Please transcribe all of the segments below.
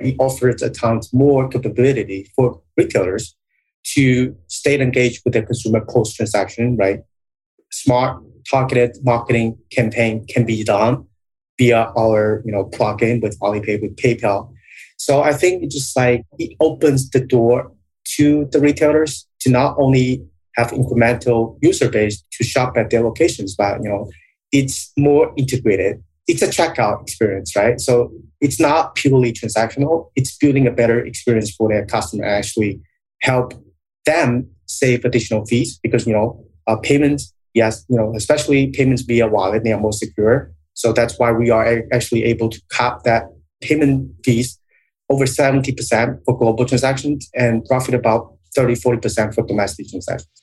it offers a ton more capability for retailers to stay engaged with their consumer post transaction, right? Smart targeted marketing campaign can be done via our you know plugin with Alipay with PayPal. So I think it just like it opens the door to the retailers to not only have incremental user base to shop at their locations, but you know it's more integrated. It's a checkout experience, right? So it's not purely transactional. It's building a better experience for their customer. Actually, help them save additional fees because you know uh, payments yes you know especially payments via wallet they are more secure so that's why we are actually able to cap that payment fees over 70% for global transactions and profit about 30 40% for domestic transactions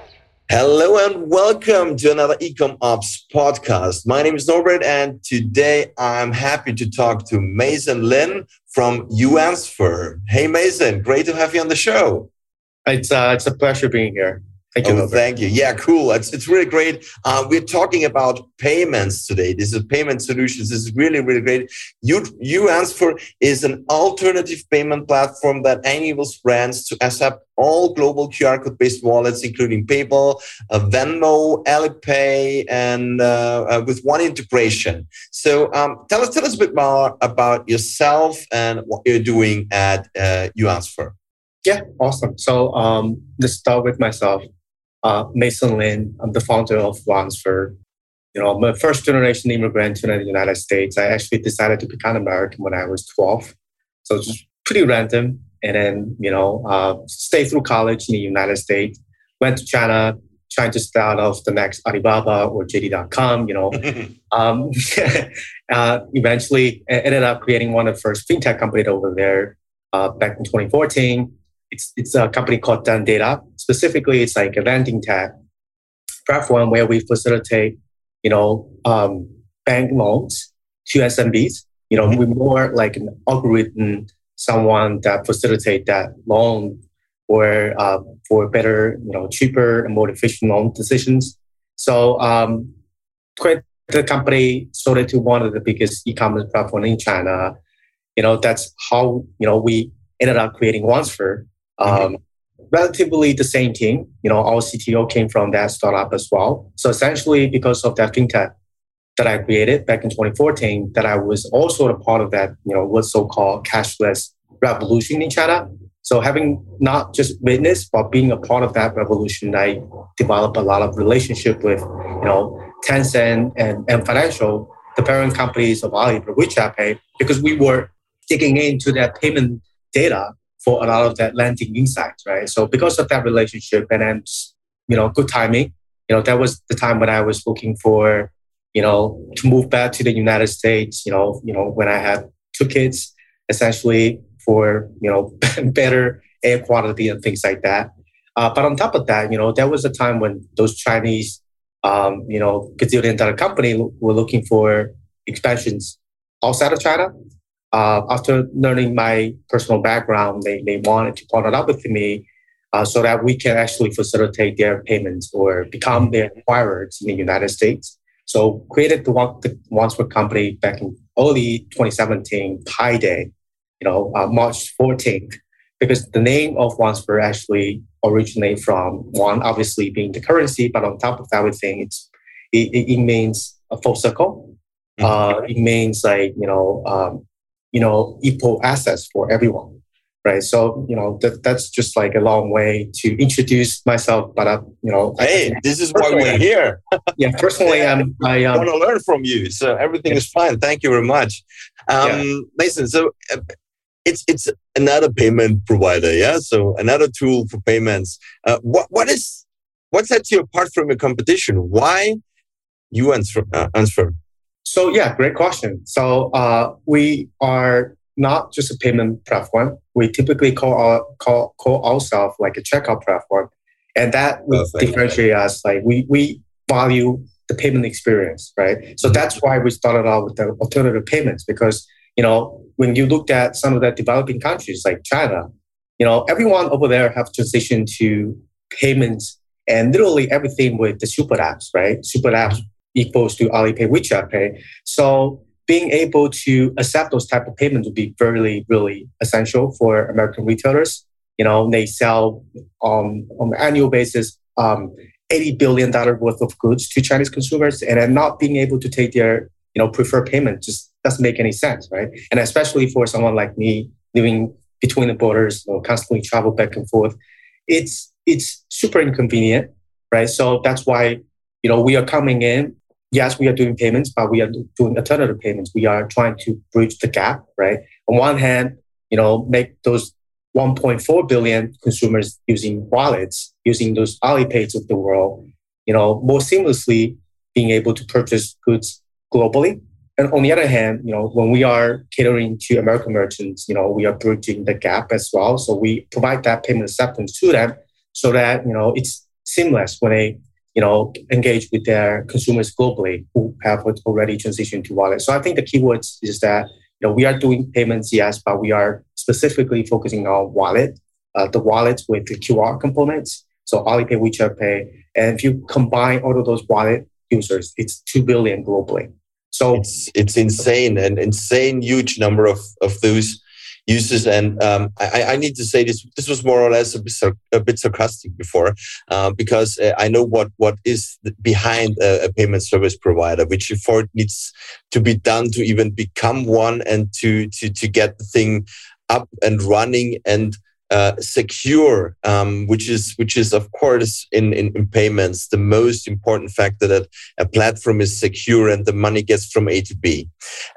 Hello and welcome to another Ecom Ops podcast. My name is Norbert, and today I'm happy to talk to Mason Lin from Yuansfer. Hey, Mason, great to have you on the show. It's uh, it's a pleasure being here. Thank you. Oh, thank you. Yeah, cool. It's, it's really great. Uh, we're talking about payments today. This is payment solutions. This is really, really great. You, Yuansfer is an alternative payment platform that enables brands to accept all global QR code based wallets, including PayPal, uh, Venmo, Alipay, and uh, uh, with one integration. So um, tell us, tell us a bit more about yourself and what you're doing at uh, Yuansfer. Yeah, awesome. So um, let's start with myself uh, Mason Lin. I'm the founder of Yuansfer. You know, I'm a first generation immigrant to the United States. I actually decided to become American when I was 12. So it's pretty random. And then, you know, uh, stay through college in the United States, went to China, trying to start off the next Alibaba or JD.com, you know. um, uh, eventually ended up creating one of the first fintech companies over there uh, back in 2014 it's, it's a company called Dan Data. Specifically, it's like a lending tech platform where we facilitate, you know, um, bank loans to SMBs. You know, mm-hmm. we're more like an algorithm, someone that facilitate that loan or uh, for better, you know, cheaper and more efficient loan decisions. So, um, quite the company sold it to one of the biggest e-commerce platform in China. You know, that's how you know we ended up creating Yuansfer, um, relatively the same team. You know, our CTO came from that startup as well. So essentially, because of that fintech that I created back in 2014, that I was also a part of that, you know, what's so-called cashless revolution in China. So having not just witnessed, but being a part of that revolution, I developed a lot of relationship with, you know, Tencent and, Ant Financial, the parent companies of Alipay, WeChat Pay, because we were digging into that payment data for a lot of that lending insights, right? So because of that relationship and then, you know, good timing, you know, that was the time when I was looking for, you know, to move back to the United States, you know, you know, when I had two kids, essentially for, you know, better air quality and things like that. Uh, but on top of that, you know, that was a time when those Chinese, um, you know, gazillion dollar company were looking for expansions outside of China uh, after learning my personal background, they, they wanted to partner up with me uh, so that we can actually facilitate their payments or become their acquirers in the United States. So created the, one, the Yuansfer company back in early 2017, Pi Day, you know, uh, March 14th, because the name of Yuansfer actually originate from one, obviously being the currency, but on top of everything, it's it, it means a full circle. Mm-hmm. Uh, it means like you know um, you know equal access for everyone right so you know that, that's just like a long way to introduce myself but uh, you know hey I, this is why we're here yeah personally yeah, i'm i um, want to learn from you so everything yeah. is fine thank you very much um yeah. mason so uh, it's it's another payment provider yeah so another tool for payments uh, what what is what sets you apart from your competition? Why Yuansfer? Uh, answer. So yeah, great question. So uh, we are not just a payment platform. We typically call our, call call ourselves like a checkout platform, and that will differentiate us. Like we we value the payment experience, right? So mm-hmm. that's why we started out with the alternative payments because you know when you look at some of the developing countries like China, you know everyone over there have transitioned to payments and literally everything with the super apps, right? Super apps equals to Alipay, WeChat Pay. So being able to accept those type of payments would be really, really essential for American retailers. You know, they sell um, on an annual basis um, $80 billion worth of goods to Chinese consumers and then not being able to take their, you know, preferred payment just doesn't make any sense, right? And especially for someone like me living between the borders, you know, constantly travel back and forth, it's it's super inconvenient, right? So that's why, you know, we are coming in yes, we are doing payments, but we are doing alternative payments. We are trying to bridge the gap, right? On one hand, you know, make those 1.4 billion consumers using wallets, using those Alipays of the world, you know, more seamlessly being able to purchase goods globally. And on the other hand, you know, when we are catering to American merchants, you know, we are bridging the gap as well. So we provide that payment acceptance to them so that, you know, it's seamless when they you know, engage with their consumers globally who have already transitioned to wallet. So I think the keywords is that you know we are doing payments, yes, but we are specifically focusing on wallet, uh, the wallets with the QR components. So Alipay, WeChat Pay, and if you combine all of those wallet users, it's two billion globally. So it's it's insane, an insane huge number of of those uses. And um, I, I, need to say this this was more or less a bit, a bit sarcastic before, uh, because uh, I know what what is behind a, a, payment service provider, which effort needs to be done to even become one and to to to get the thing up and running and uh, secure, um, which is which is of course in, in, in payments the most important factor that a platform is secure and the money gets from A to B,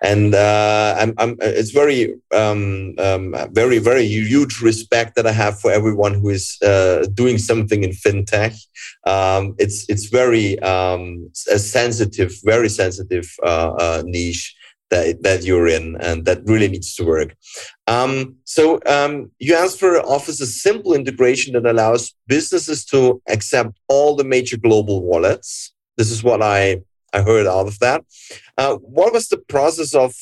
and uh, I'm, I'm, it's very um, um, very very huge respect that I have for everyone who is uh, doing something in fintech. Um, it's it's very um, a sensitive, very sensitive uh, uh, niche that, that you're in and that really needs to work. Um, so um, Yuansfer offers a simple integration that allows businesses to accept all the major global wallets. This is what I, I heard out of that. Uh, what was the process of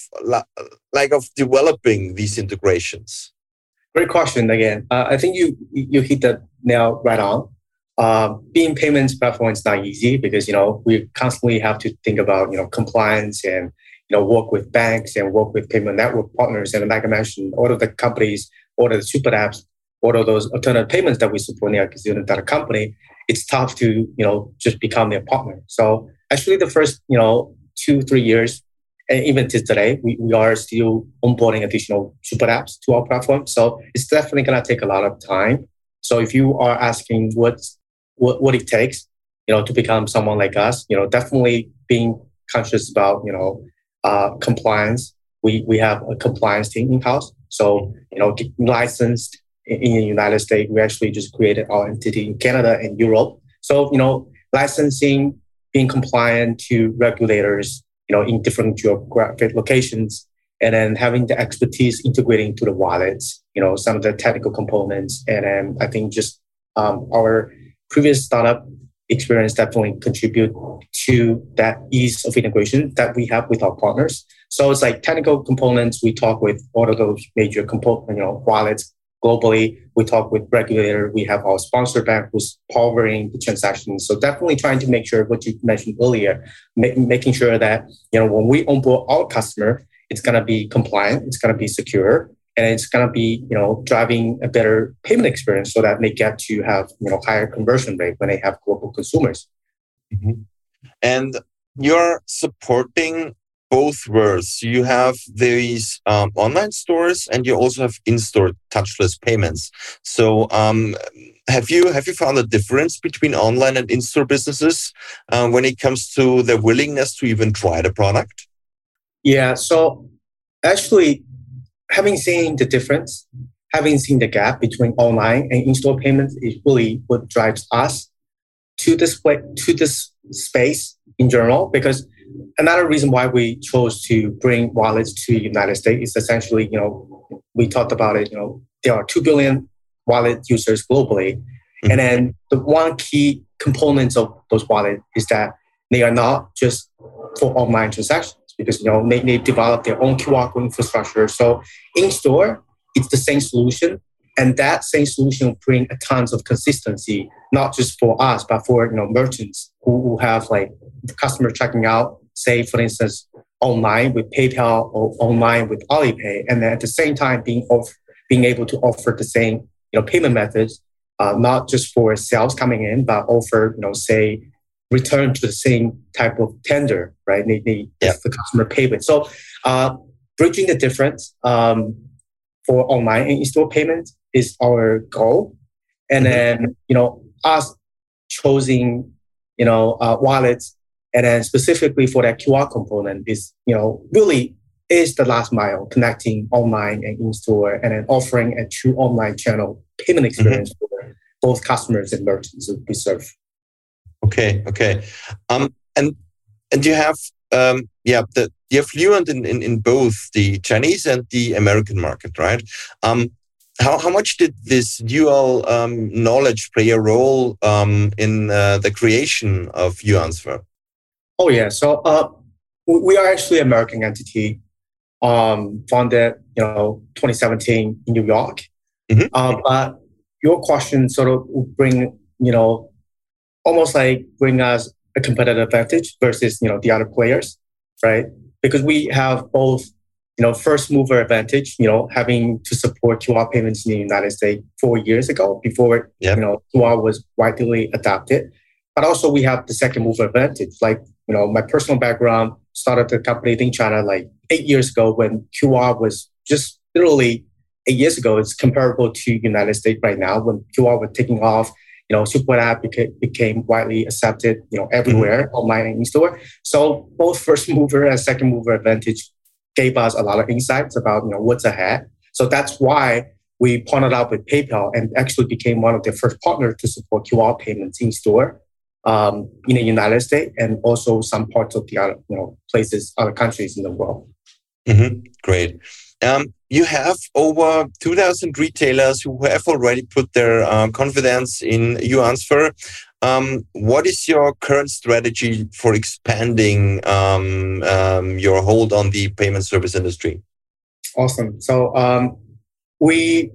like of developing these integrations? Great question again. Uh, I think you you hit the nail right on. Uh, being payments platform is not easy because you know we constantly have to think about you know compliance and you know, work with banks and work with payment network partners. And like I mentioned, all of the companies, all of the super apps, all of those alternative payments that we support in the data company, it's tough to, you know, just become their partner. So actually the first, you know, two, three years, and even to today, we, we are still onboarding additional super apps to our platform. So it's definitely to take a lot of time. So if you are asking what, what it takes, you know, to become someone like us, you know, definitely being conscious about, you know, uh, compliance. We, we have a compliance team in house. So, you know, licensed in, in the United States, we actually just created our entity in Canada and Europe. So, you know, licensing, being compliant to regulators, you know, in different geographic locations, and then having the expertise integrating to the wallets, you know, some of the technical components. And then I think just um, our previous startup experience definitely contribute to that ease of integration that we have with our partners. So it's like technical components. We talk with all of those major component, you know, wallets globally. We talk with regulator. We have our sponsor bank who's powering the transactions. So definitely trying to make sure what you mentioned earlier, ma- making sure that you know when we onboard our customer, it's gonna be compliant, it's gonna be secure, and it's going to be you know driving a better payment experience so that they get to have you know higher conversion rate when they have global consumers. Mm-hmm. and you're supporting both worlds. You have these um, online stores and you also have in-store touchless payments. So um, have you have you found a difference between online and in-store businesses uh, when it comes to their willingness to even try the product? Yeah so actually having seen the difference, having seen the gap between online and in-store payments is really what drives us. to this way, to this space in general because another reason why we chose to bring wallets to the United States is essentially, you know, we talked about it, you know, there are 2 billion wallet users globally. Mm-hmm. And then the one key components of those wallets is that they are not just for online transactions because, you know, they, they develop their own QR infrastructure. So in store, it's the same solution. And that same solution will bring a tons of consistency, not just for us, but for, you know, merchants who, who have like the customer checking out, say, for instance, online with PayPal or online with Alipay, and then at the same time being off, being able to offer the same you know payment methods, uh, not just for sales coming in, but offer you know say return to the same type of tender, right? They, they yeah. the customer payment. So uh, bridging the difference um, for online and in-store payment is our goal, and mm-hmm. then you know us choosing you know uh, wallets and then specifically for that QR component is, you know, really is the last mile connecting online and in-store and then offering a true online channel payment mm-hmm. experience mm-hmm. for both customers and merchants we serve. Okay, okay. Um, and and you have um, yeah, the, you're fluent in, in, in both the Chinese and the American market, right? Um, how, how much did this dual um, knowledge play a role um, in uh, the creation of Yuansfer? Oh yeah. So uh, we are actually an American entity, um, founded you know 2017 in New York. Mm-hmm. Uh, but your question sort of bring you know almost like bring us a competitive advantage versus you know the other players, right? Because we have both you know first mover advantage, you know having to support QR payments in the United States four years ago before yep. you know QR was widely adopted. But also we have the second mover advantage, like you know, my personal background started the company in China like eight years ago when QR was just literally eight years ago. It's comparable to United States right now when QR was taking off. You know, super app became, became widely accepted. You know, everywhere mm-hmm. online and in store. So both first mover and second mover advantage gave us a lot of insights about you know what's ahead. So that's why we partnered up with PayPal and actually became one of the first partners to support QR payments in store um, in the United States and also some parts of the other you know places, other countries in the world. Mm-hmm. Great. Um, you have over 2,000 retailers who have already put their uh, confidence in Yuansfer. Um, what is your current strategy for expanding um, um, your hold on the payment service industry? Awesome. So um, we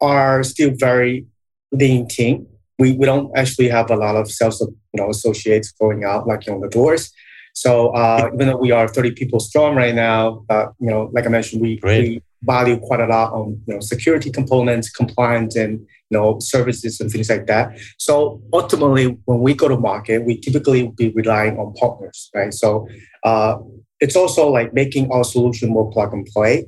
are still very lean team we, we don't actually have a lot of sales you know associates going out like on the doors. So uh, even though we are 30 people strong right now, uh, you know, like I mentioned, we, we value quite a lot on you know security components, compliance, and you know services and things like that. So ultimately, when we go to market, we typically be relying on partners, right? So uh, it's also like making our solution more plug and play.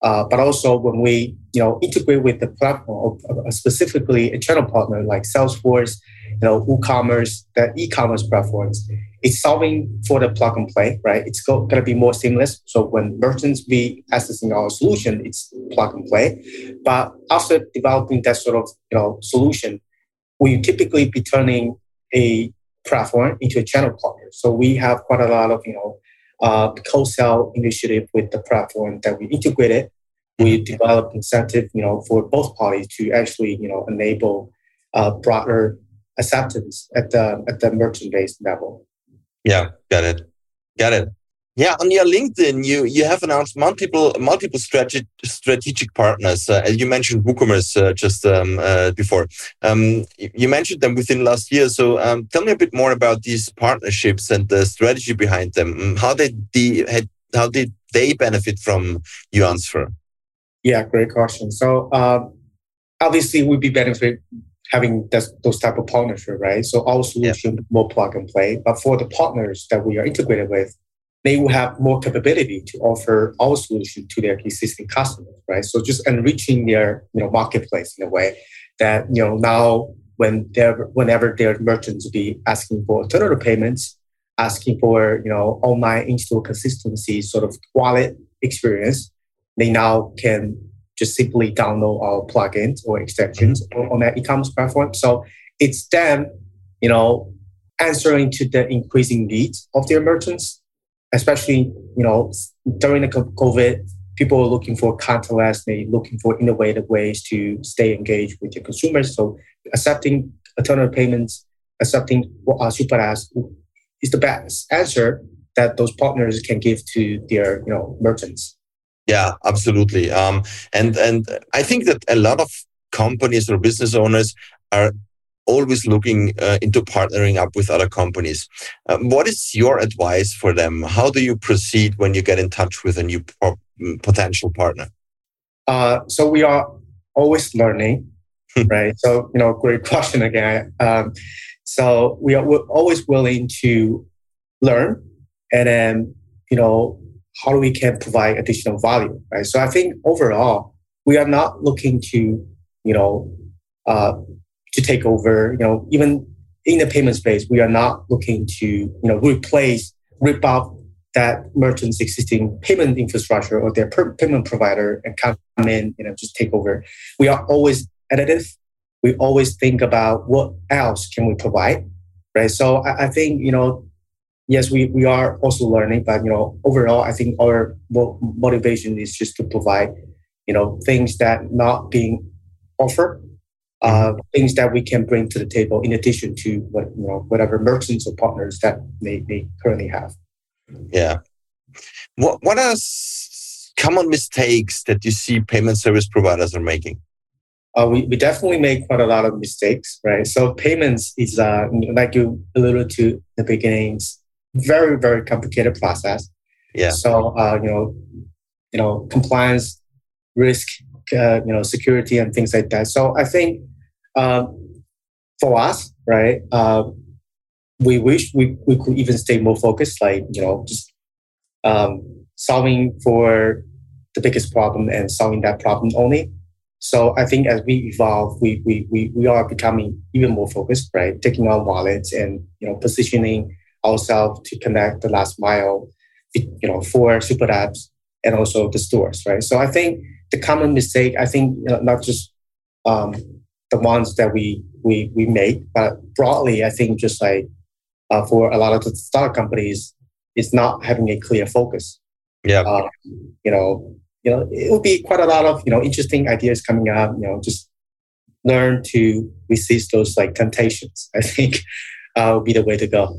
Uh, but also when we you know integrate with the platform, uh, specifically a channel partner like Salesforce, you know WooCommerce, the e-commerce platforms, it's solving for the plug and play, right? It's going to be more seamless. So when merchants be accessing our solution, it's plug and play. But after developing that sort of you know solution, we typically be turning a platform into a channel partner. So we have quite a lot of you know uh, co-sell initiative with the platform that we integrated. We developed incentive, you know, for both parties to actually, you know, enable uh, broader acceptance at the at the merchant base level. Yeah, got it, got it. Yeah, on your LinkedIn, you you have announced multiple multiple strategic strategic partners. Uh, you mentioned WooCommerce uh, just um, uh, before. Um, you mentioned them within last year. So um, tell me a bit more about these partnerships and the strategy behind them. Mm, how did the had, how did they benefit from Yuansfer? Yeah, great question. So um, obviously, we'd be benefit having this, those type of partnership, right? So our solution yeah. more plug and play. But for the partners that we are integrated with, they will have more capability to offer our solution to their existing customers, right? So just enriching their you know marketplace in a way that you know now when they're whenever their merchants be asking for alternative payments, asking for you know online in-store consistency sort of wallet experience, they now can just simply download our plugins or extensions mm-hmm. on that e-commerce platform. So it's them, you know, answering to the increasing needs of their merchants, especially you know during the COVID, people are looking for contactless, they looking for innovative ways to stay engaged with their consumers. So accepting alternative payments, accepting uh, super apps is the best answer that those partners can give to their you know merchants. Yeah, absolutely. Um, and and I think that a lot of companies or business owners are always looking uh, into partnering up with other companies. Um, what is your advice for them? How do you proceed when you get in touch with a new mm, potential partner? Uh, so we are always learning, right? So you know, great question again. Um, so we are always willing to learn, and then you know how do we can provide additional value, right? So I think overall we are not looking to you know uh, to take over. You know, even in the payment space, we are not looking to you know replace, rip out that merchant's existing payment infrastructure or their payment provider and come in, you know, just take over. We are always additive. We always think about what else can we provide, right? So I, I think you know, yes, we we are also learning, but you know, overall, I think our motivation is just to provide, you know, things that not being offered uh, things that we can bring to the table in addition to what you know whatever merchants or partners that they, they currently have. Yeah. What what are common mistakes that you see payment service providers are making? Uh, we, we definitely make quite a lot of mistakes, right? So payments is uh, like you alluded to in the beginnings, very very complicated process. Yeah. So uh, you know, you know, compliance, risk, uh, you know security and things like that. So I think um, for us, right, uh, we wish we, we could even stay more focused, like you know, just um, solving for the biggest problem and solving that problem only. So I think as we evolve, we we we, we are becoming even more focused, right? Taking on wallets and you know positioning ourselves to connect the last mile, you know, for super apps and also the stores, right? So I think the common mistake, I think, you know, not just um, the ones that we we we make, but broadly, I think just like uh, for a lot of the startup companies, it's not having a clear focus. Yeah, uh, you know, you know, it will be quite a lot of you know interesting ideas coming up. You know, just learn to resist those like temptations. I think uh, will be the way to go.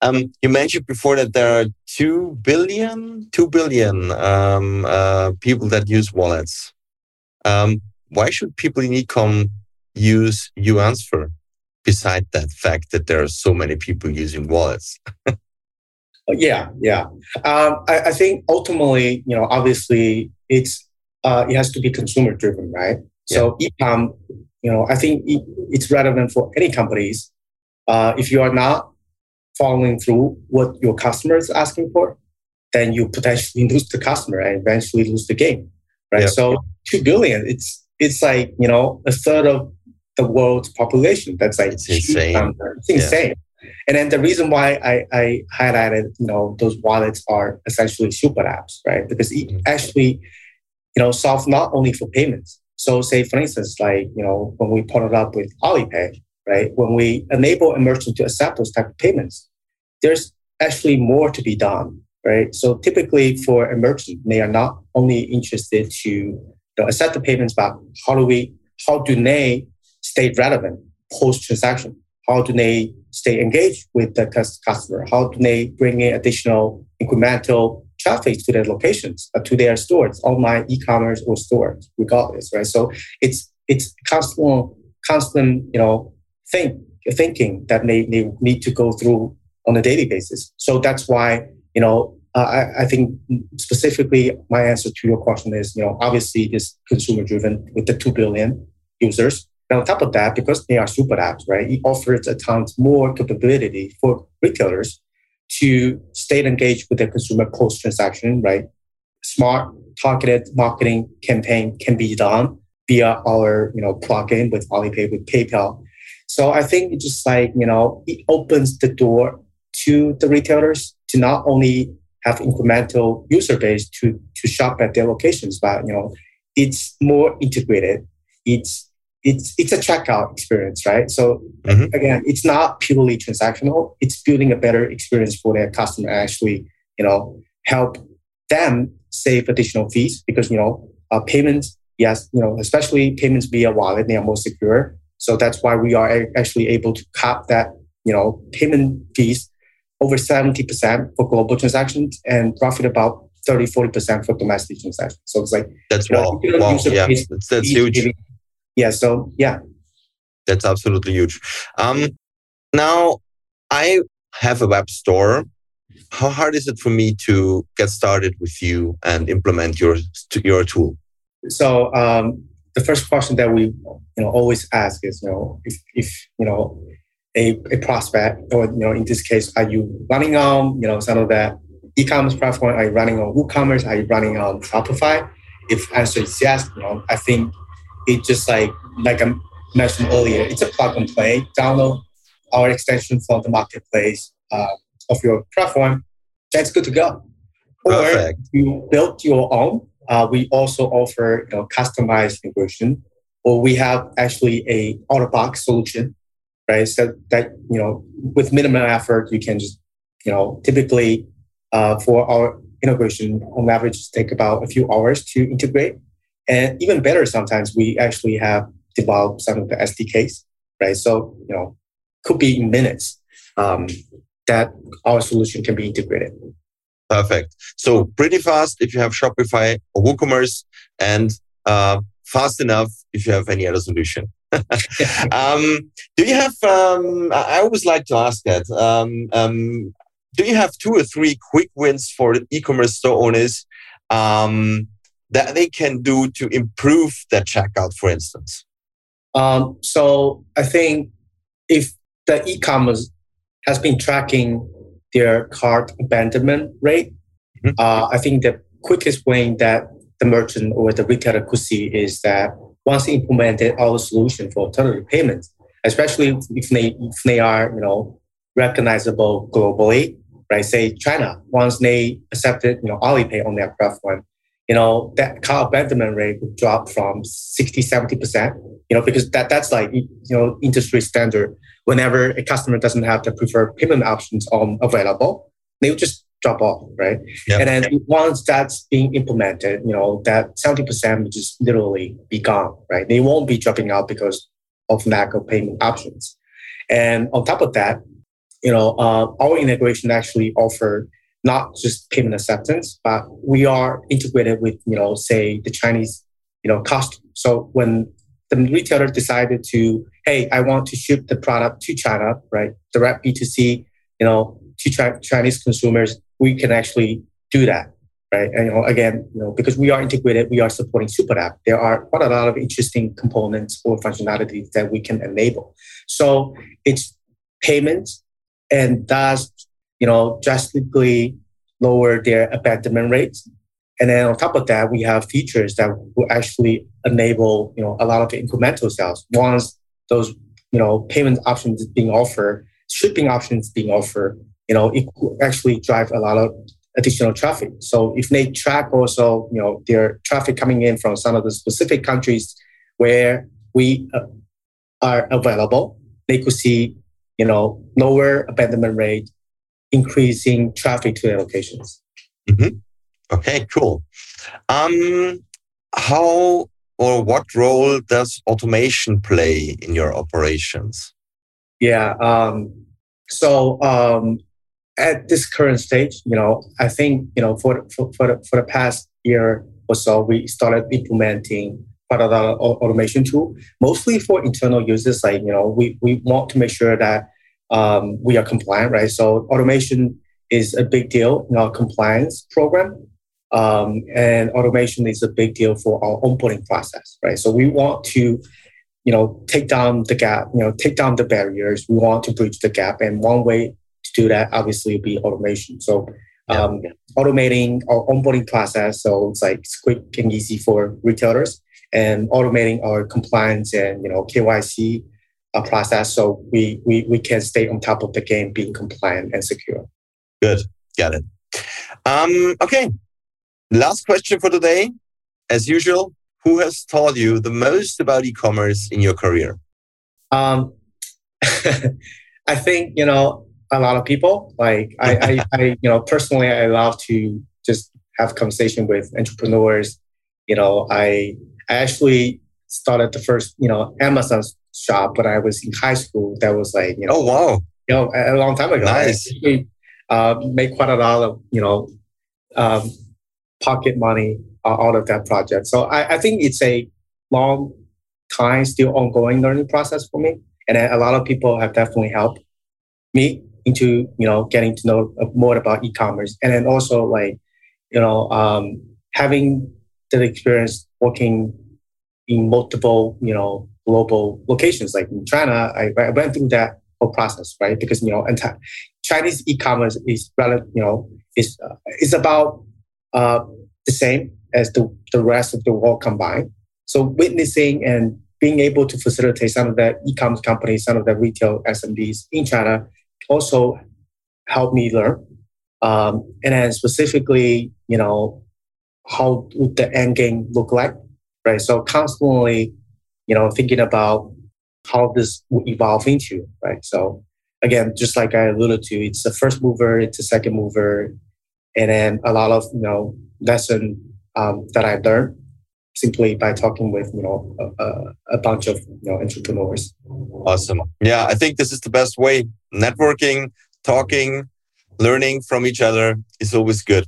Um, you mentioned before that there are 2 billion, 2 billion um, uh, people that use wallets. Um, why should people in ecom use Yuansfer beside that fact that there are so many people using wallets? yeah, yeah. Um, I, I, think ultimately, you know, obviously it's uh, it has to be consumer driven, right? So yeah. ecom, you know, I think it's relevant for any companies. Uh, if you are not following through what your customer is asking for, then you potentially lose the customer and eventually lose the game, right? Yep. So two billion, it's it's like you know a third of the world's population. That's like it's insane. It's insane. Yeah. And then the reason why I, I highlighted, you know, those wallets are essentially super apps, right? Because it mm-hmm. actually, you know, solve not only for payments. So say, for instance, like, you know, when we partnered up with Alipay, right? When we enable a merchant to accept those type of payments, there's actually more to be done, right? So typically for a merchant, they are not only interested to you know, accept the payments, but how do we, how do they stay relevant post transaction? How do they stay engaged with the customer? How do they bring in additional incremental traffic to their locations, uh, to their stores, online e-commerce or stores, regardless, right? So it's it's constant, constant, you know, think thinking that they, they need to go through on a daily basis. So that's why, you know, I, I, think specifically my answer to your question is, you know, obviously this consumer driven with the 2 billion users. And on top of that, because they are super apps, right, it offers a ton more capability for retailers to stay engaged with their consumer post transaction, right? Smart targeted marketing campaign can be done via our, you know, plugin with Alipay, with PayPal, so I think it just like, you know, it opens the door to the retailers to not only have incremental user base to, to shop at their locations, but, you know, it's more integrated. It's, it's it's a checkout experience, right? So mm-hmm. again, it's not purely transactional. It's building a better experience for their customer. Actually, you know, help them save additional fees because you know uh, payments. Yes, you know, especially payments via wallet, they are more secure. So that's why we are actually able to cap that you know payment fees over 70% for global transactions and profit about 30 40% for domestic transactions. So it's like that's wow, wow. yeah. that's, that's huge. yeah so yeah. That's absolutely huge. Um now i have a web store. How hard is it for me to get started with you and implement your your tool? So um the first question that we you know always ask is you know if if you know a, a prospect, or you know, in this case, are you running on you know some of the e-commerce platform? Are you running on WooCommerce? Are you running on Shopify? If answer is yes, you know, I think it just like like I mentioned earlier, it's a plug and play. Download our extension from the marketplace uh, of your platform. That's good to go. Perfect. Or you built your own. Uh, we also offer you know, customized integration, or we have actually a out of box solution right? So that you know, with minimal effort, you can just you know, typically uh, for our integration, on average, take about a few hours to integrate. And even better, sometimes we actually have developed some of the SDKs, right? So you know, could be in minutes um, that our solution can be integrated. Perfect. So pretty fast if you have Shopify or WooCommerce, and uh, fast enough if you have any other solution. um, do you have? Um, I always like to ask that. Um, um, do you have two or three quick wins for e-commerce store owners um, that they can do to improve their checkout, for instance? Um, so I think if the e-commerce has been tracking their cart abandonment rate, mm-hmm. uh, I think the quickest way that the merchant or the retailer could see is that once they implemented our solution for alternative payments, especially if they if they are you know recognizable globally, right? Say China, once they accepted you know Alipay on their platform, you know that cart abandonment rate would drop from 60 70 percent you know because that that's like you know industry standard whenever a customer doesn't have the preferred payment options on available they would just drop off, right? Yep. And then once that's being implemented, you know, that 70% would just literally be gone, right? They won't be dropping out because of lack of payment options. And on top of that, you know, uh, our integration actually offer not just payment acceptance, but we are integrated with, you know, say the Chinese, you know, cost. So when the retailer decided to, hey, I want to ship the product to China, right? Direct B2C, you know, to Chinese consumers, we can actually do that, right? And you know, again, you know, because we are integrated, we are supporting Super App. There are quite a lot of interesting components or functionalities that we can enable. So it's payments, and thus, you know, drastically lower their abandonment rates. And then on top of that, we have features that will actually enable, you know, a lot of incremental sales. Once those, you know, payment options being offered, shipping options being offered, you know, it could actually drive a lot of additional traffic. So if they track also, you know, their traffic coming in from some of the specific countries where we uh, are available, they could see, you know, lower abandonment rate, increasing traffic to their locations. Mm-hmm. Okay, cool. Um, how or what role does automation play in your operations? Yeah. Um, so um, at this current stage, you know, I think, you know, for, for, for, the, for the past year or so, we started implementing part of automation tool, mostly for internal users. Like, you know, we, we want to make sure that um, we are compliant, right? So automation is a big deal in our compliance program. Um, and automation is a big deal for our onboarding process, right? So we want to, you know, take down the gap, you know, take down the barriers. We want to bridge the gap. And one way to do that obviously would be automation. So um, yeah. automating our onboarding process so it's like it's quick and easy for retailers and automating our compliance and you know KYC uh, process so we, we we can stay on top of the game being compliant and secure. Good, got it. Um, okay, last question for today. As usual, who has taught you the most about e-commerce in your career? Um, I think you know a lot of people. Like I, I, I, you know, personally, I love to just have conversation with entrepreneurs. You know, I, I actually started the first, you know, Amazon shop when I was in high school. That was like, you know, oh wow, you know, a long time ago. Nice. I uh, made quite a lot of, you know, um, pocket money uh, out of that project. So I, I think it's a long time, still ongoing learning process for me. And a lot of people have definitely helped me into you know getting to know more about e-commerce and then also like you know um, having the experience working in multiple you know global locations like in china i, I went through that whole process right because you know chinese e-commerce is rather you know is uh, is about uh, the same as the, the rest of the world combined so witnessing and being able to facilitate some of the e-commerce companies some of the retail SMBs in china also helped me learn. Um, and then specifically, you know, how would the end game look like, right? So constantly, you know, thinking about how this will evolve into, right? So again, just like I alluded to, it's the first mover, it's a second mover, and then a lot of you know lesson um, that I learned simply by talking with you know a, a, bunch of you know entrepreneurs. Awesome. Yeah, I think this is the best way. Networking, talking, learning from each other is always good.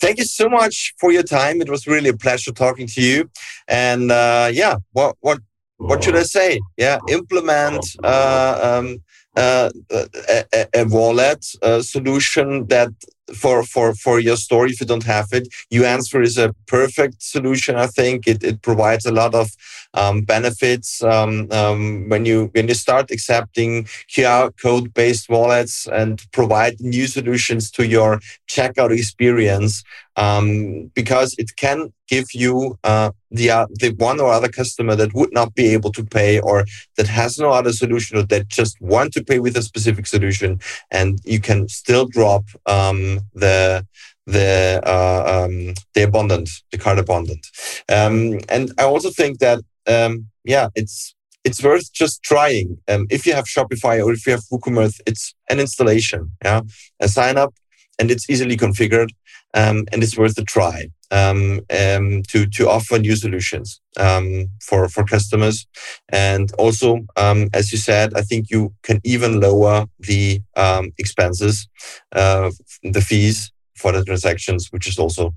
Thank you so much for your time. It was really a pleasure talking to you. And uh, yeah, what what what should I say? Yeah, implement uh, um, uh, a, a, wallet a solution that for for for your story if you don't have it Yuansfer is a perfect solution i think. It, it provides a lot of um, benefits um, um, when you when you start accepting qr code based wallets and provide new solutions to your checkout experience um, because it can give you uh, the uh, the one or other customer that would not be able to pay or that has no other solution or that just want to pay with a specific solution, and you can still drop um, the the uh, um, the abundant, the card abundant. Um, and I also think that um, yeah, it's it's worth just trying. Um, if you have Shopify or if you have WooCommerce, it's an installation, yeah, a sign up, and it's easily configured um, and it's worth a try um, um, to to offer new solutions um, for for customers. And also, um, as you said, I think you can even lower the um, expenses, uh, the fees for the transactions, which is also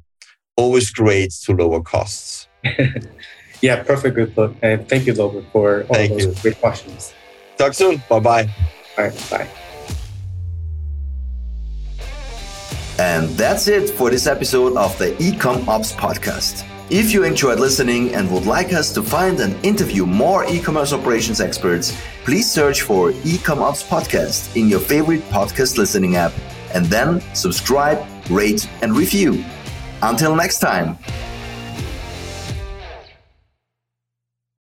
always great to lower costs. yeah, perfect. Good look. And thank you, Logan, for all thank those you. great questions. Talk soon. Bye bye. All right. Bye. And that's it for this episode of the Ecom Ops podcast. If you enjoyed listening and would like us to find and interview more e-commerce operations experts, please search for Ecom Ops podcast in your favorite podcast listening app and then subscribe, rate and review. Until next time.